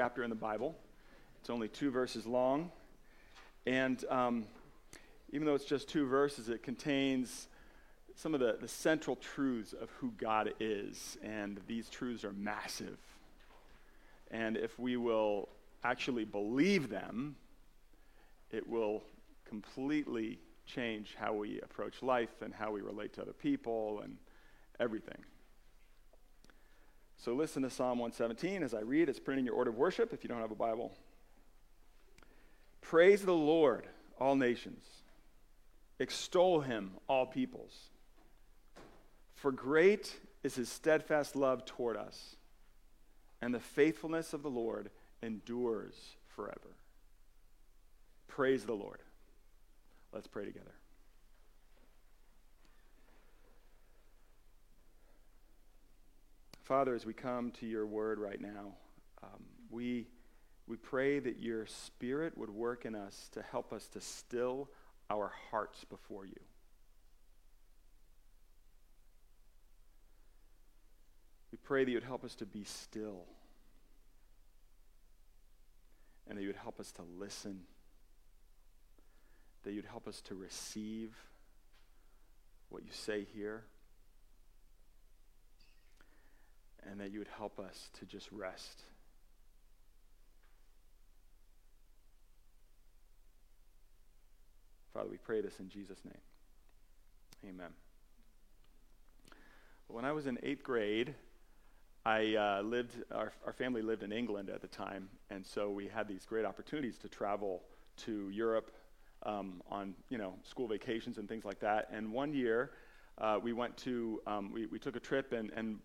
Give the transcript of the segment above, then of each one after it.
chapter in the Bible. It's only two verses long. And um, even though it's just two verses, it contains some of the, the central truths of who God is. And these truths are massive. And if we will actually believe them, it will completely change how we approach life and how we relate to other people and everything. So listen to Psalm 117 as I read. It's printed in your order of worship if you don't have a Bible. Praise the Lord, all nations. Extol him, all peoples. For great is his steadfast love toward us, and the faithfulness of the Lord endures forever. Praise the Lord. Let's pray together. Father, as we come to your word right now, um, we, we pray that your spirit would work in us to help us to still our hearts before you. We pray that you would help us to be still and that you would help us to listen, that you'd help us to receive what you say here. And that you would help us to just rest. Father, we pray this in Jesus' name. Amen. When I was in eighth grade, I uh, lived, our, our family lived in England at the time, and so we had these great opportunities to travel to Europe um, on, you know, school vacations and things like that. And one year, uh, we went to, um, we, we took a trip, and, and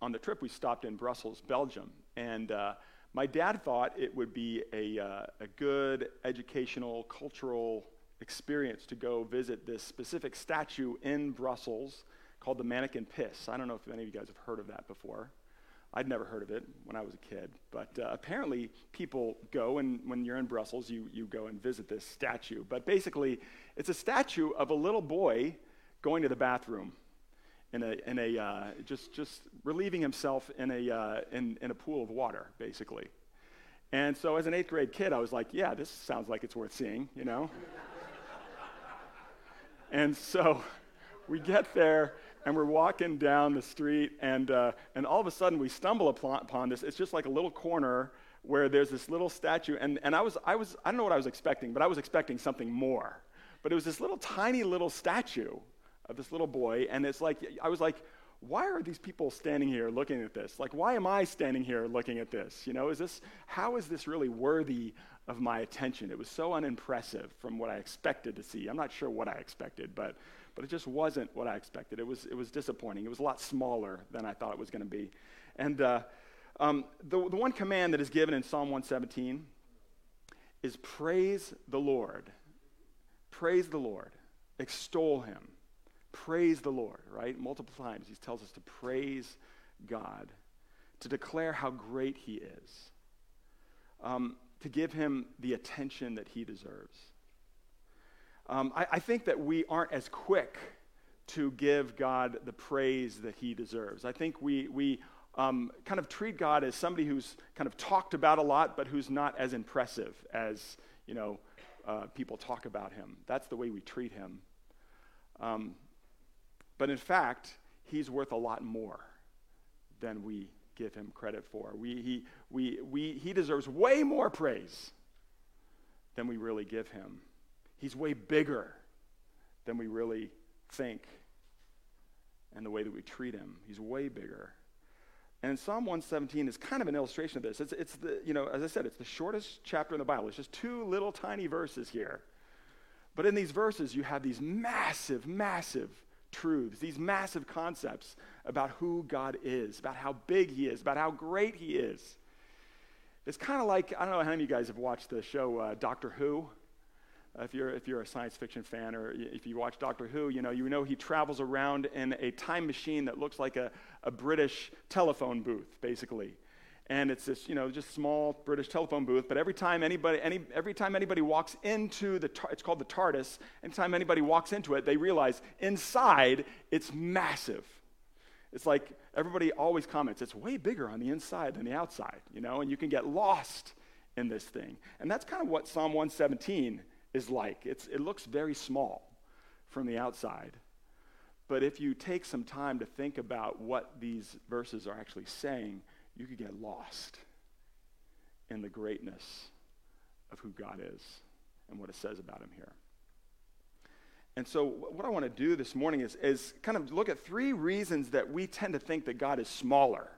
on the trip, we stopped in Brussels, Belgium. And uh, my dad thought it would be a, uh, a good educational, cultural experience to go visit this specific statue in Brussels called the Manneken Pis. I don't know if any of you guys have heard of that before. I'd never heard of it when I was a kid, but uh, apparently people go, and when you're in Brussels, you, you go and visit this statue. But basically, it's a statue of a little boy going to the bathroom in a, in a uh, just, just relieving himself in a, uh, in, in a pool of water, basically. And so as an eighth grade kid, I was like, yeah, this sounds like it's worth seeing, you know? and so we get there and we're walking down the street and, uh, and all of a sudden we stumble upon this. It's just like a little corner where there's this little statue. And, and I, was, I, was, I don't know what I was expecting, but I was expecting something more. But it was this little tiny little statue of this little boy, and it's like, I was like, why are these people standing here looking at this? Like, why am I standing here looking at this? You know, is this, how is this really worthy of my attention? It was so unimpressive from what I expected to see. I'm not sure what I expected, but, but it just wasn't what I expected. It was, it was disappointing. It was a lot smaller than I thought it was going to be. And uh, um, the, the one command that is given in Psalm 117 is praise the Lord. Praise the Lord. Extol him praise the Lord, right? Multiple times he tells us to praise God, to declare how great he is, um, to give him the attention that he deserves. Um, I, I think that we aren't as quick to give God the praise that he deserves. I think we, we um, kind of treat God as somebody who's kind of talked about a lot, but who's not as impressive as, you know, uh, people talk about him. That's the way we treat him. Um, but in fact, he's worth a lot more than we give him credit for. We, he, we, we, he deserves way more praise than we really give him. He's way bigger than we really think and the way that we treat him. He's way bigger. And Psalm 117 is kind of an illustration of this. It's, it's the, you know, as I said, it's the shortest chapter in the Bible. It's just two little tiny verses here. But in these verses, you have these massive, massive truths, these massive concepts about who God is, about how big He is, about how great He is. It's kind of like I don't know how many of you guys have watched the show uh, Doctor Who. Uh, if you're if you're a science fiction fan or if you watch Doctor Who, you know you know he travels around in a time machine that looks like a, a British telephone booth, basically and it's this, you know, just small British telephone booth. But every time anybody, any, every time anybody walks into the, it's called the TARDIS. Anytime anybody walks into it, they realize inside it's massive. It's like everybody always comments, it's way bigger on the inside than the outside, you know, and you can get lost in this thing. And that's kind of what Psalm 117 is like. It's, it looks very small from the outside. But if you take some time to think about what these verses are actually saying, you could get lost in the greatness of who God is and what it says about him here. And so, what I want to do this morning is, is kind of look at three reasons that we tend to think that God is smaller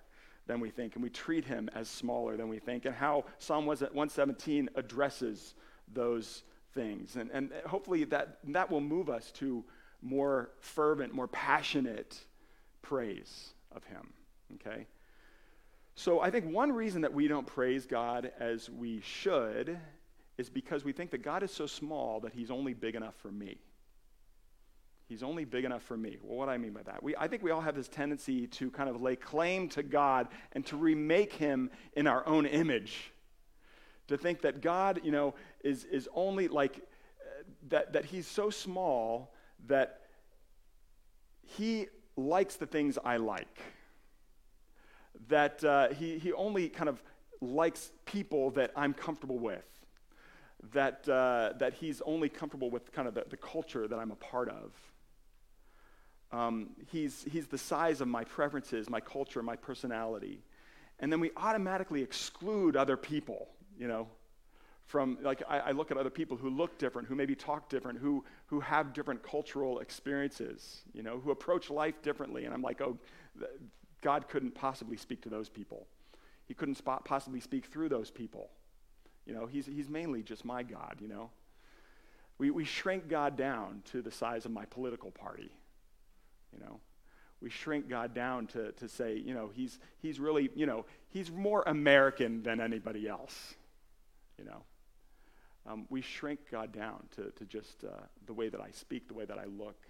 than we think, and we treat him as smaller than we think, and how Psalm 117 addresses those things. And, and hopefully, that, that will move us to more fervent, more passionate praise of him. Okay? So, I think one reason that we don't praise God as we should is because we think that God is so small that he's only big enough for me. He's only big enough for me. Well, what do I mean by that? We, I think we all have this tendency to kind of lay claim to God and to remake him in our own image. To think that God, you know, is, is only like, uh, that, that he's so small that he likes the things I like. That uh, he, he only kind of likes people that I'm comfortable with. That, uh, that he's only comfortable with kind of the, the culture that I'm a part of um, he's, he's the size of my preferences, my culture, my personality. And then we automatically exclude other people, you know, from, like, I, I, look at other people who look different, who maybe talk different, who, who have different cultural experiences, you know, who approach life differently. And I'm like, oh, God couldn't possibly speak to those people. He couldn't spot, possibly speak through those people. You know, he's, he's mainly just my God, you know. We, we shrink God down to the size of my political party you know we shrink god down to, to say you know he's, he's really you know he's more american than anybody else you know um, we shrink god down to, to just uh, the way that i speak the way that i look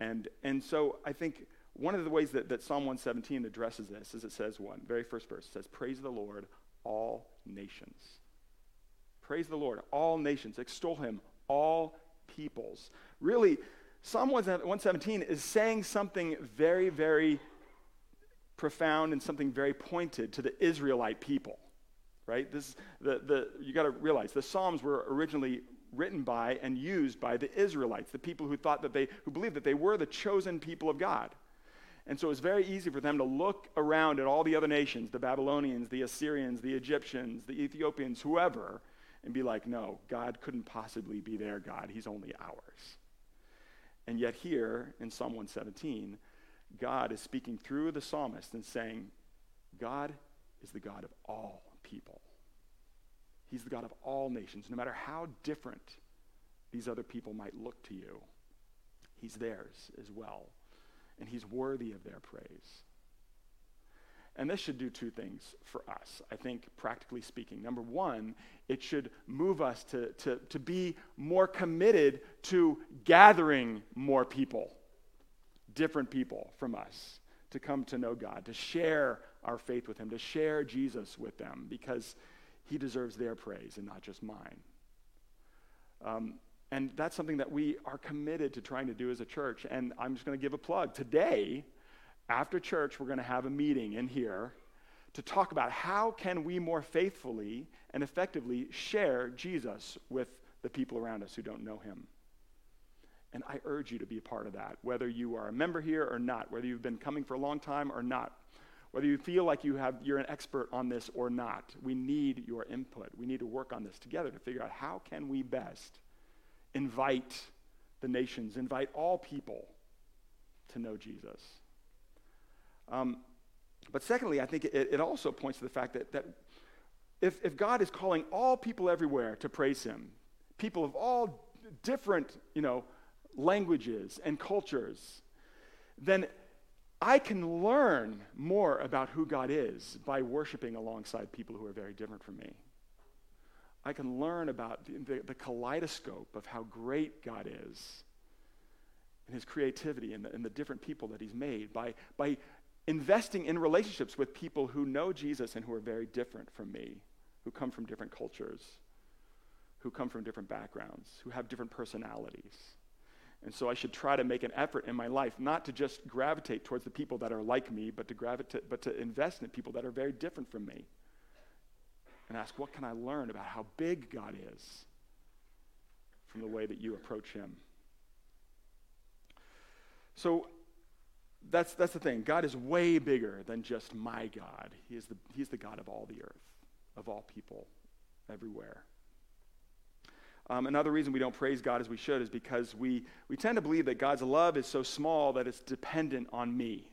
and and so i think one of the ways that, that psalm 117 addresses this is it says one very first verse says praise the lord all nations praise the lord all nations extol him all peoples really Psalm 117 is saying something very, very profound and something very pointed to the Israelite people, right? This, the, the, you got to realize the Psalms were originally written by and used by the Israelites, the people who thought that they, who believed that they were the chosen people of God. And so it was very easy for them to look around at all the other nations, the Babylonians, the Assyrians, the Egyptians, the Ethiopians, whoever, and be like, no, God couldn't possibly be their God. He's only ours. And yet, here in Psalm 117, God is speaking through the psalmist and saying, God is the God of all people. He's the God of all nations. No matter how different these other people might look to you, He's theirs as well. And He's worthy of their praise. And this should do two things for us, I think, practically speaking. Number one, it should move us to, to, to be more committed to gathering more people, different people from us, to come to know God, to share our faith with Him, to share Jesus with them, because He deserves their praise and not just mine. Um, and that's something that we are committed to trying to do as a church. And I'm just going to give a plug. Today, after church, we're going to have a meeting in here to talk about how can we more faithfully and effectively share Jesus with the people around us who don't know him. And I urge you to be a part of that, whether you are a member here or not, whether you've been coming for a long time or not, whether you feel like you have, you're an expert on this or not. We need your input. We need to work on this together to figure out how can we best invite the nations, invite all people to know Jesus. Um, but secondly, I think it, it, also points to the fact that, that if, if God is calling all people everywhere to praise him, people of all different, you know, languages and cultures, then I can learn more about who God is by worshiping alongside people who are very different from me. I can learn about the, the, the kaleidoscope of how great God is and his creativity and the, and the different people that he's made by, by investing in relationships with people who know Jesus and who are very different from me, who come from different cultures, who come from different backgrounds, who have different personalities. And so I should try to make an effort in my life not to just gravitate towards the people that are like me, but to but to invest in people that are very different from me. And ask, what can I learn about how big God is from the way that you approach Him? So that's, that's the thing. God is way bigger than just my God. He is the, he's the God of all the earth, of all people, everywhere. Um, another reason we don't praise God as we should is because we, we tend to believe that God's love is so small that it's dependent on me.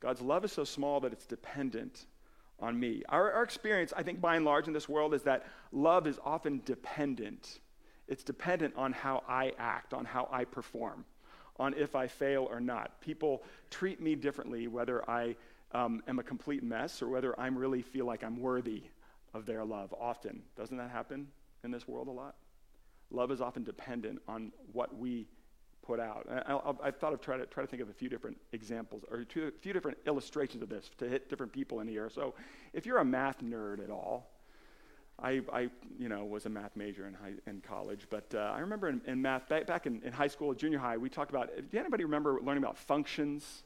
God's love is so small that it's dependent on me. Our, our experience, I think, by and large in this world is that love is often dependent. It's dependent on how I act, on how I perform, on if I fail or not. People treat me differently whether I um, am a complete mess or whether I really feel like I'm worthy of their love often. Doesn't that happen in this world a lot? love is often dependent on what we put out. I, I, thought of try to try to think of a few different examples or a few different illustrations of this to hit different people in here. So, if you're a math nerd at all, I, I you know was a math major in high, in college, but uh, I remember in, in math back, back in, in high school, junior high, we talked about. Do anybody remember learning about functions?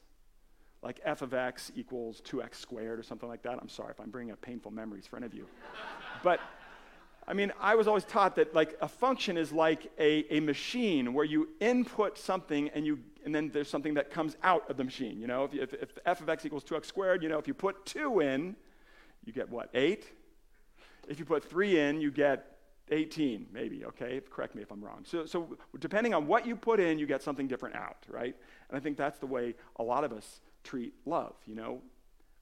Like f of x equals 2x squared or something like that. I'm sorry if I'm bringing up painful memories for any of you. but I mean, I was always taught that like a function is like a, a machine where you input something and you and then there's something that comes out of the machine. You know, if, if, if f of x equals 2x squared, you know, if you put 2 in, you get what, 8? If you put 3 in, you get 18, maybe, okay? Correct me if I'm wrong. So, so depending on what you put in, you get something different out, right? And I think that's the way a lot of us treat love, you know?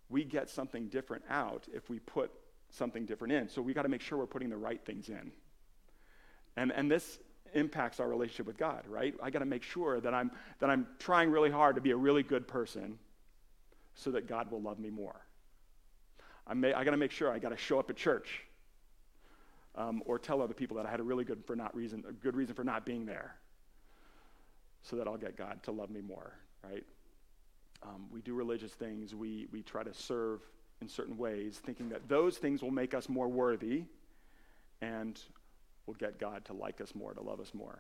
We get something different out if we put something different in. So we got to make sure we're putting the right things in. And, and this impacts our relationship with God, right? I got to make sure that I'm, that I'm trying really hard to be a really good person so that God will love me more. I, may, I got to make sure I got to show up at church um, or tell other people that I had a really good, for not reason, a good reason for not being there so that I'll get God to love me more, right? Um, we do religious things. We, we try to serve in certain ways, thinking that those things will make us more worthy and will get God to like us more, to love us more.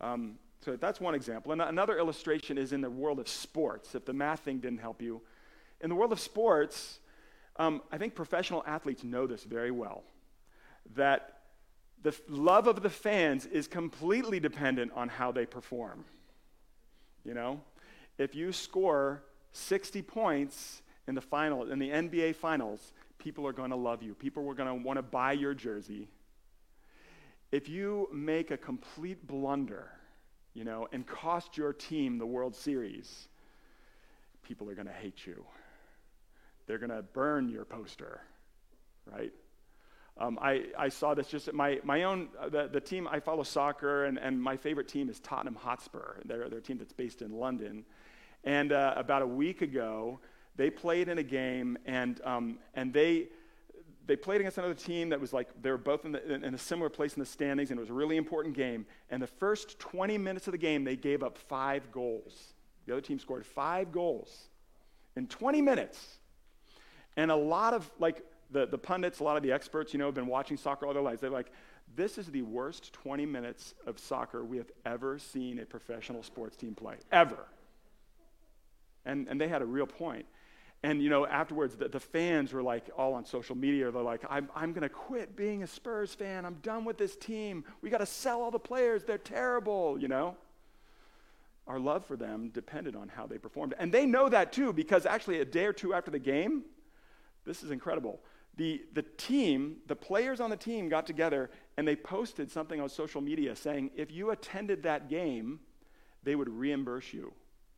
Um, so that's one example. And another illustration is in the world of sports, if the math thing didn't help you. In the world of sports, um, I think professional athletes know this very well that the love of the fans is completely dependent on how they perform. You know, if you score 60 points in the final, in the NBA finals, people are going to love you. People are going to want to buy your jersey. If you make a complete blunder, you know, and cost your team the World Series, people are going to hate you. They're going to burn your poster, right? Um, I, I saw this just at my, my own, uh, the, the team, I follow soccer, and, and my favorite team is Tottenham Hotspur. They're, they're a team that's based in London. And uh, about a week ago, they played in a game, and, um, and they, they played against another team that was like, they were both in, the, in a similar place in the standings, and it was a really important game. And the first 20 minutes of the game, they gave up five goals. The other team scored five goals in 20 minutes. And a lot of, like, the, the pundits, a lot of the experts, you know, have been watching soccer all their lives. They're like, this is the worst 20 minutes of soccer we have ever seen a professional sports team play, ever. And, and they had a real point. And, you know, afterwards, the, the fans were like all on social media. They're like, I'm, I'm going to quit being a Spurs fan. I'm done with this team. We got to sell all the players. They're terrible, you know? Our love for them depended on how they performed. And they know that too, because actually, a day or two after the game, this is incredible. The, the team, the players on the team got together and they posted something on social media saying if you attended that game, they would reimburse you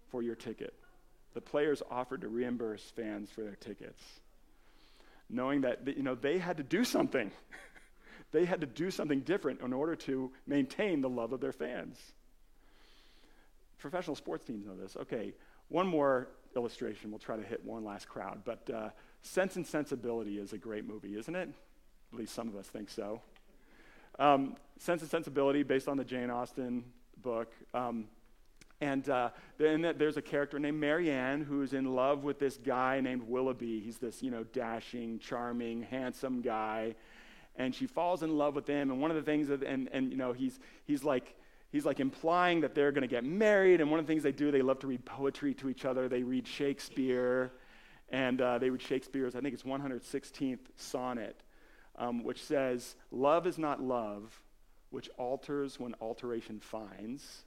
for your ticket the players offered to reimburse fans for their tickets, knowing that you know, they had to do something. they had to do something different in order to maintain the love of their fans. Professional sports teams know this. Okay, one more illustration. We'll try to hit one last crowd. But uh, Sense and Sensibility is a great movie, isn't it? At least some of us think so. Um, Sense and Sensibility, based on the Jane Austen book. Um, and uh, then there's a character named Marianne who's in love with this guy named Willoughby. He's this, you know, dashing, charming, handsome guy. And she falls in love with him. And one of the things, that, and, and you know, he's, he's like, he's like implying that they're going to get married. And one of the things they do, they love to read poetry to each other. They read Shakespeare, and uh, they read Shakespeare's, I think it's 116th sonnet, um, which says, Love is not love, which alters when alteration finds,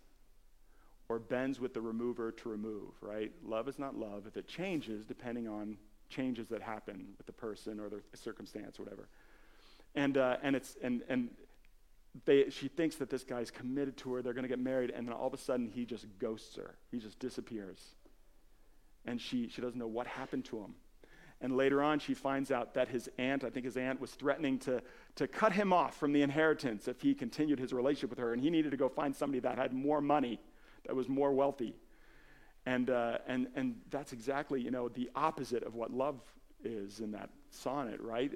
or bends with the remover to remove, right? Love is not love if it changes depending on changes that happen with the person or the circumstance or whatever. And, uh, and, it's, and, and they, she thinks that this guy's committed to her, they're going to get married, and then all of a sudden he just ghosts her. He just disappears. And she, she doesn't know what happened to him. And later on, she finds out that his aunt, I think his aunt, was threatening to, to cut him off from the inheritance if he continued his relationship with her. And he needed to go find somebody that had more money, that was more wealthy. And, uh, and, and that's exactly, you know, the opposite of what love is in that sonnet, right?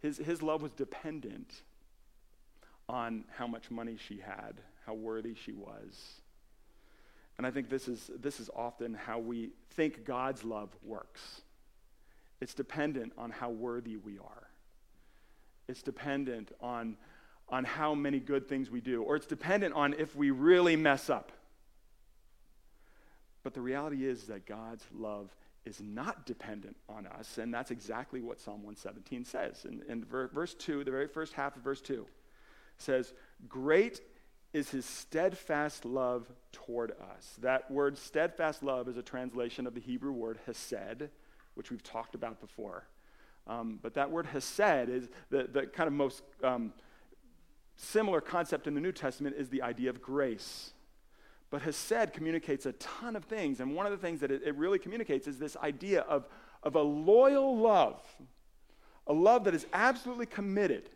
His, his love was dependent on how much money she had, how worthy she was. And I think this is, this is often how we think God's love works. It's dependent on how worthy we are. It's dependent on, on how many good things we do, or it's dependent on if we really mess up. But the reality is that God's love is not dependent on us, and that's exactly what Psalm 117 says. In, in verse 2, the very first half of verse 2, says, Great is his steadfast love toward us. That word steadfast love is a translation of the Hebrew word hesed, which we've talked about before. Um, but that word hesed is the, the kind of most um, similar concept in the New Testament is the idea of grace. But Hesed communicates a ton of things. And one of the things that it, it really communicates is this idea of, of a loyal love, a love that is absolutely committed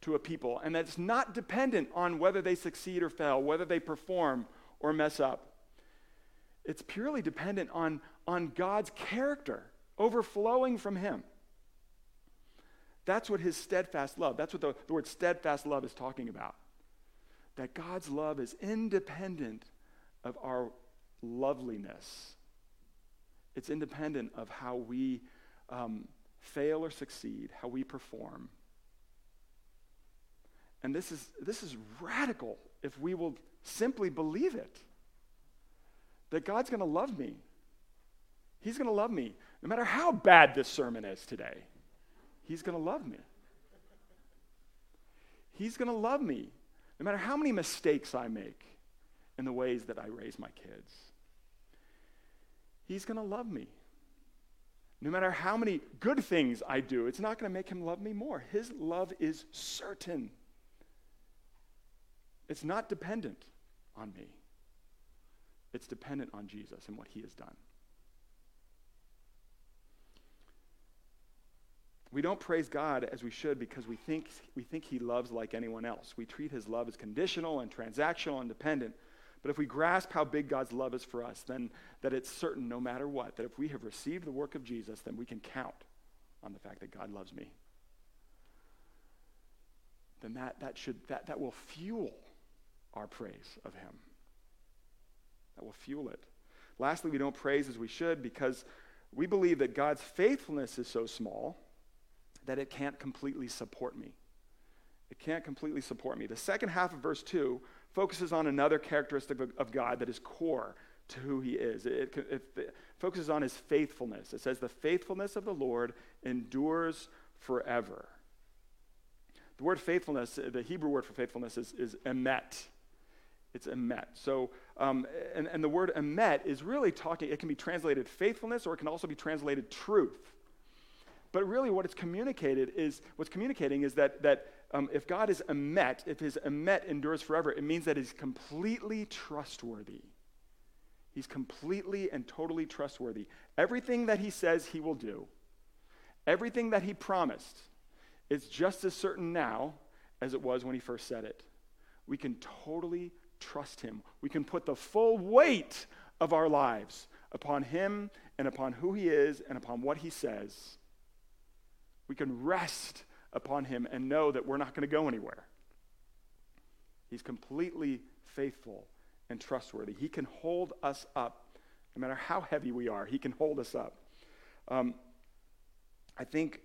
to a people and that's not dependent on whether they succeed or fail, whether they perform or mess up. It's purely dependent on, on God's character overflowing from Him. That's what His steadfast love, that's what the, the word steadfast love is talking about that God's love is independent of our loveliness. It's independent of how we um, fail or succeed, how we perform. And this is, this is radical if we will simply believe it. That God's going to love me. He's going to love me. No matter how bad this sermon is today, He's going to love me. He's going to love me no matter how many mistakes I make in the ways that I raise my kids, He's going to love me. No matter how many good things I do, it's not going to make Him love me more. His love is certain, it's not dependent on me, it's dependent on Jesus and what He has done. We don't praise God as we should because we think, we think He loves like anyone else. We treat His love as conditional and transactional and dependent. But if we grasp how big God's love is for us, then that it's certain no matter what, that if we have received the work of Jesus, then we can count on the fact that God loves me. Then that, that, should, that, that will fuel our praise of Him. That will fuel it. Lastly, we don't praise as we should because we believe that God's faithfulness is so small that it can't completely support me. It can't completely support me. The second half of verse 2 focuses on another characteristic of, God that is core to who he is. It, it, it, focuses on his faithfulness. It says, The faithfulness of the Lord endures forever. The word faithfulness, the Hebrew word for faithfulness is, is emet. It's emet. So, um, and, and the word emet is really talking, it can be translated faithfulness or it can also be translated truth. But really, what it's communicated is what's communicating is that, that um, if God is emet, if his emet endures forever, it means that he's completely trustworthy. He's completely and totally trustworthy. Everything that he says he will do, everything that he promised, is just as certain now as it was when he first said it. We can totally trust him. We can put the full weight of our lives upon him and upon who he is and upon what he says we can rest upon him and know that we're not going to go anywhere. He's completely faithful and trustworthy. He can hold us up no matter how heavy we are. He can hold us up. Um, I think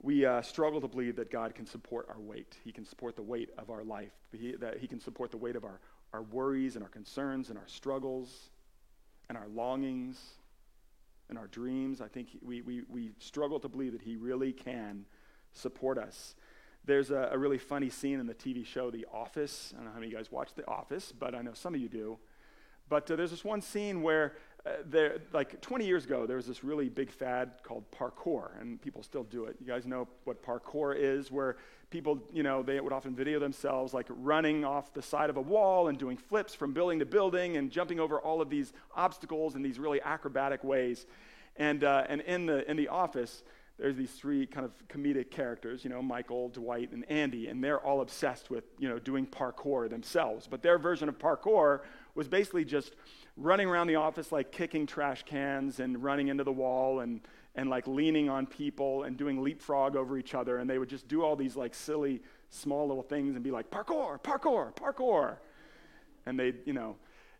we uh, struggle to believe that God can support our weight. He can support the weight of our life. He, that He can support the weight of our our worries and our concerns and our struggles and our longings and our dreams. I think we, we, we struggle to believe that He really can support us. There's a, a, really funny scene in the TV show The Office. I don't know how many of you guys watch The Office, but I know some of you do. But uh, there's this one scene where, uh, there, like 20 years ago, there was this really big fad called parkour, and people still do it. You guys know what parkour is, where people, you know, they would often video themselves like running off the side of a wall and doing flips from building to building and jumping over all of these obstacles in these really acrobatic ways. And, uh, and in, the, in the office, there's these three kind of comedic characters, you know, Michael, Dwight, and Andy, and they're all obsessed with, you know, doing parkour themselves. But their version of parkour was basically just running around the office like kicking trash cans and running into the wall and, and like leaning on people and doing leapfrog over each other. And they would just do all these like silly, small little things and be like, parkour, parkour, parkour. And they, you know,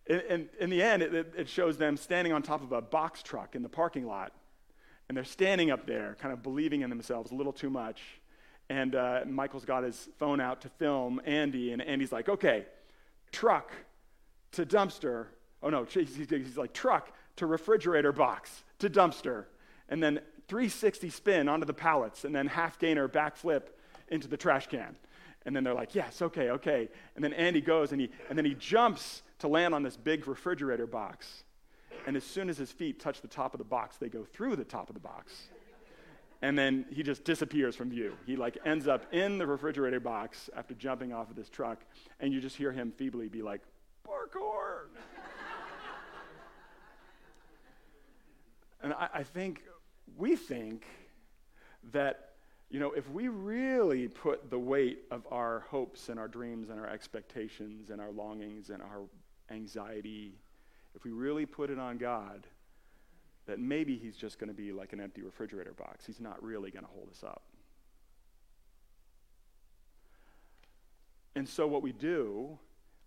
in, in, in the end, it, it shows them standing on top of a box truck in the parking lot. And they're standing up there, kind of believing in themselves a little too much. And uh, Michael's got his phone out to film Andy, and Andy's like, okay, truck, to dumpster. Oh no, he's, like truck to refrigerator box to dumpster. And then 360 spin onto the pallets and then half gainer backflip into the trash can. And then they're like, yes, okay, okay. And then Andy goes and, he, and then he jumps to land on this big refrigerator box. And as soon as his feet touch the top of the box, they go through the top of the box. And then he just disappears from view. He like ends up in the refrigerator box after jumping off of this truck, and you just hear him feebly be like, parkour. And I, I think, we think that, you know, if we really put the weight of our hopes and our dreams and our expectations and our longings and our anxiety, if we really put it on God, that maybe He's just going to be like an empty refrigerator box. He's not really going to hold us up. And so, what we do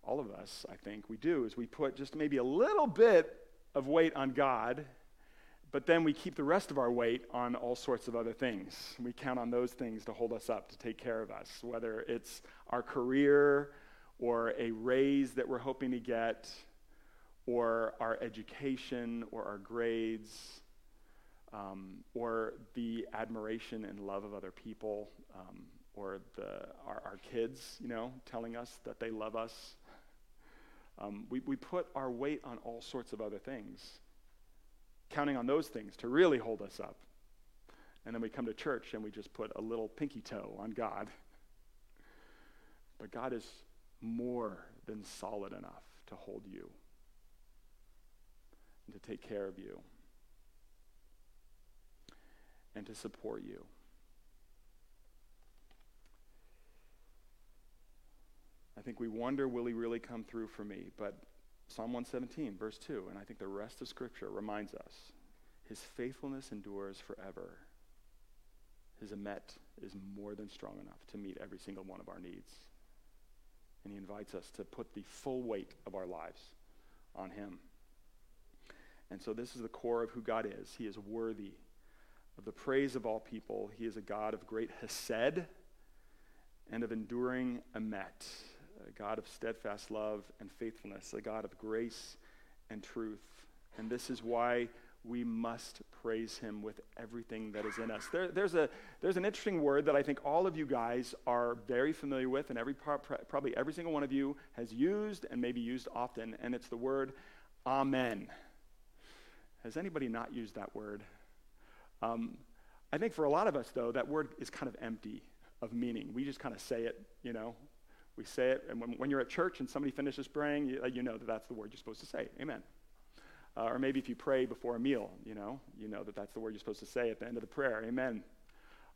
all of us, I think, we do, is we put just maybe a little bit of weight on God, but then we keep the rest of our weight on all sorts of other things. We count on those things to hold us up, to take care of us, whether it's our career or a raise that we're hoping to get, or our education or our grades. Um, or the admiration and love of other people, um, or the, our, our kids, you know, telling us that they love us, um, we, we put our weight on all sorts of other things, counting on those things to really hold us up. And then we come to church and we just put a little pinky toe on God. But God is more than solid enough to hold you and to take care of you and to support you. I think we wonder, will he really come through for me? But Psalm 117, verse 2, and I think the rest of Scripture reminds us his faithfulness endures forever. His emet is more than strong enough to meet every single one of our needs. And he invites us to put the full weight of our lives on him. And so this is the core of who God is. He is worthy of the praise of all people. He is a God of great hesed and of enduring emet a God of steadfast love and faithfulness, a God of grace and truth. And this is why we must praise him with everything that is in us. There, there's, a, there's an interesting word that I think all of you guys are very familiar with, and every, probably every single one of you has used and maybe used often, and it's the word amen. Has anybody not used that word? Um, I think for a lot of us, though, that word is kind of empty of meaning. We just kind of say it, you know, we say it, and when, when you're at church and somebody finishes praying, you, you, know that that's the word you're supposed to say. Amen. Uh, or maybe if you pray before a meal, you know, you know that that's the word you're supposed to say at the end of the prayer. Amen.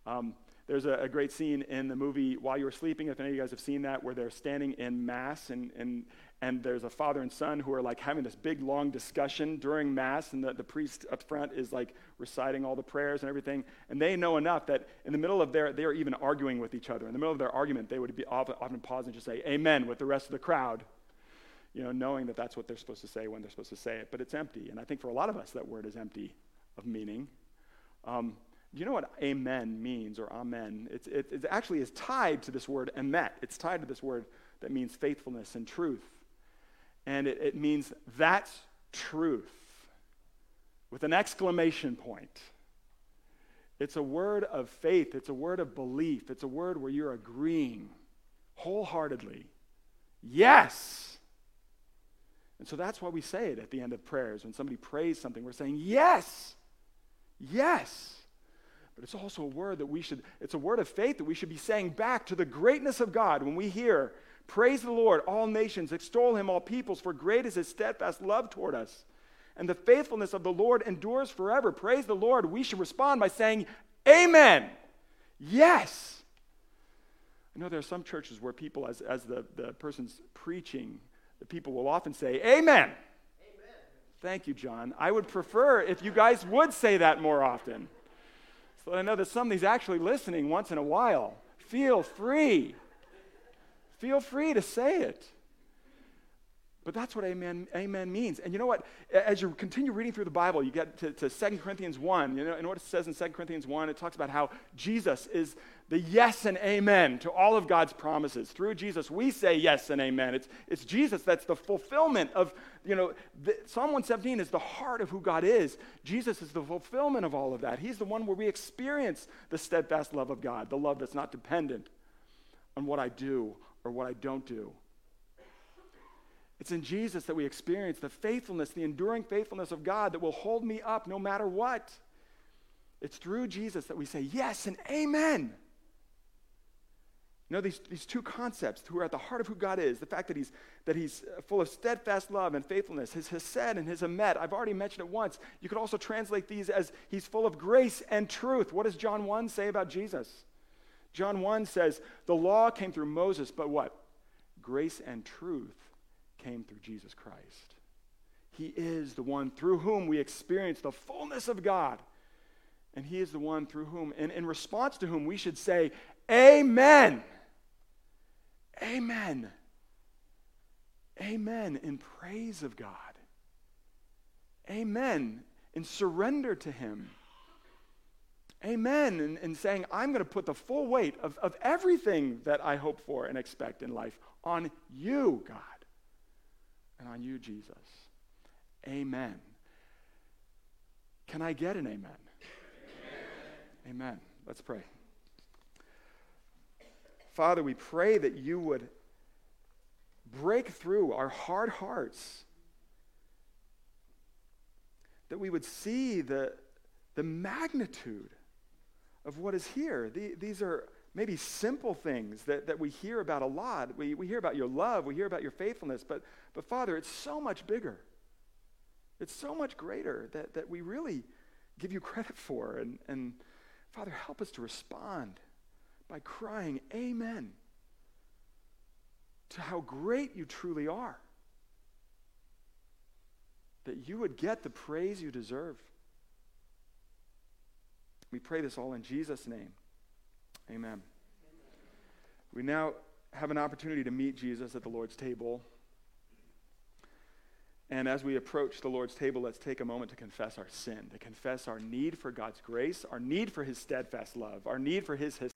Um, there's a, a, great scene in the movie While You Were Sleeping, if any of you guys have seen that, where they're standing in Mass and, and, and there's a father and son who are like having this big long discussion during Mass, and the, the priest up front is like reciting all the prayers and everything. And they know enough that in the middle of their, they are even arguing with each other. In the middle of their argument, they would be often, often pause and just say, Amen, with the rest of the crowd, you know, knowing that that's what they're supposed to say when they're supposed to say it. But it's empty. And I think for a lot of us, that word is empty of meaning. Um, do you know what amen means or amen? It's, it, it actually is tied to this word emet. It's tied to this word that means faithfulness and truth. And it, it means that's truth with an exclamation point. It's a word of faith, it's a word of belief, it's a word where you're agreeing wholeheartedly. Yes! And so that's why we say it at the end of prayers. When somebody prays something, we're saying, Yes! Yes! But it's also a word that we should, it's a word of faith that we should be saying back to the greatness of God when we hear, Praise the Lord, all nations, extol him, all peoples, for great is his steadfast love toward us and the faithfulness of the Lord endures forever. Praise the Lord. We should respond by saying, Amen. Yes. I know there are some churches where people, as, as the, the person's preaching, the people will often say, Amen. Amen. Thank you, John. I would prefer if you guys would say that more often. So I know that somebody's actually listening once in a while. Feel free. Feel free to say it. But that's what amen, amen means. And you know what? As you continue reading through the Bible, you get to, to 2 Corinthians 1. You know, and what it says in 2 Corinthians 1, it talks about how Jesus is the yes and amen to all of God's promises. Through Jesus, we say yes and amen. It's, it's Jesus that's the fulfillment of, you know, the, Psalm 117 is the heart of who God is. Jesus is the fulfillment of all of that. He's the one where we experience the steadfast love of God, the love that's not dependent on what I do or what I don't do it's in Jesus that we experience the faithfulness, the enduring faithfulness of God that will hold me up no matter what. It's through Jesus that we say yes and amen. You know, these, these two concepts who are at the heart of who God is, the fact that he's, that he's full of steadfast love and faithfulness, his hesed and his emet. I've already mentioned it once. You could also translate these as he's full of grace and truth. What does John 1 say about Jesus? John 1 says, the law came through Moses, but what? Grace and truth came through Jesus Christ. He is the one through whom we experience the fullness of God. And He is the one through whom, and in response to whom, we should say, Amen. Amen. Amen in praise of God. Amen in surrender to Him. Amen and, in saying, I'm going to put the full weight of, of everything that I hope for and expect in life on you, God and on you, Jesus. Amen. Can I get an amen? Amen. amen. Let's pray. Father, we pray that you would break through our hard hearts, that we would see the, the magnitude of what is here. The, these are maybe simple things that, that we hear about a lot. We, we hear about your love, we hear about your faithfulness, but, but Father, it's so much bigger. It's so much greater that, that we really give you credit for. And, and Father, help us to respond by crying, Amen, to how great you truly are. That you would get the praise you deserve. We pray this all in Jesus' name. Amen. We now have an opportunity to meet Jesus at the Lord's table. And as we approach the Lord's table, let's take a moment to confess our sin, to confess our need for God's grace, our need for his steadfast love, our need for his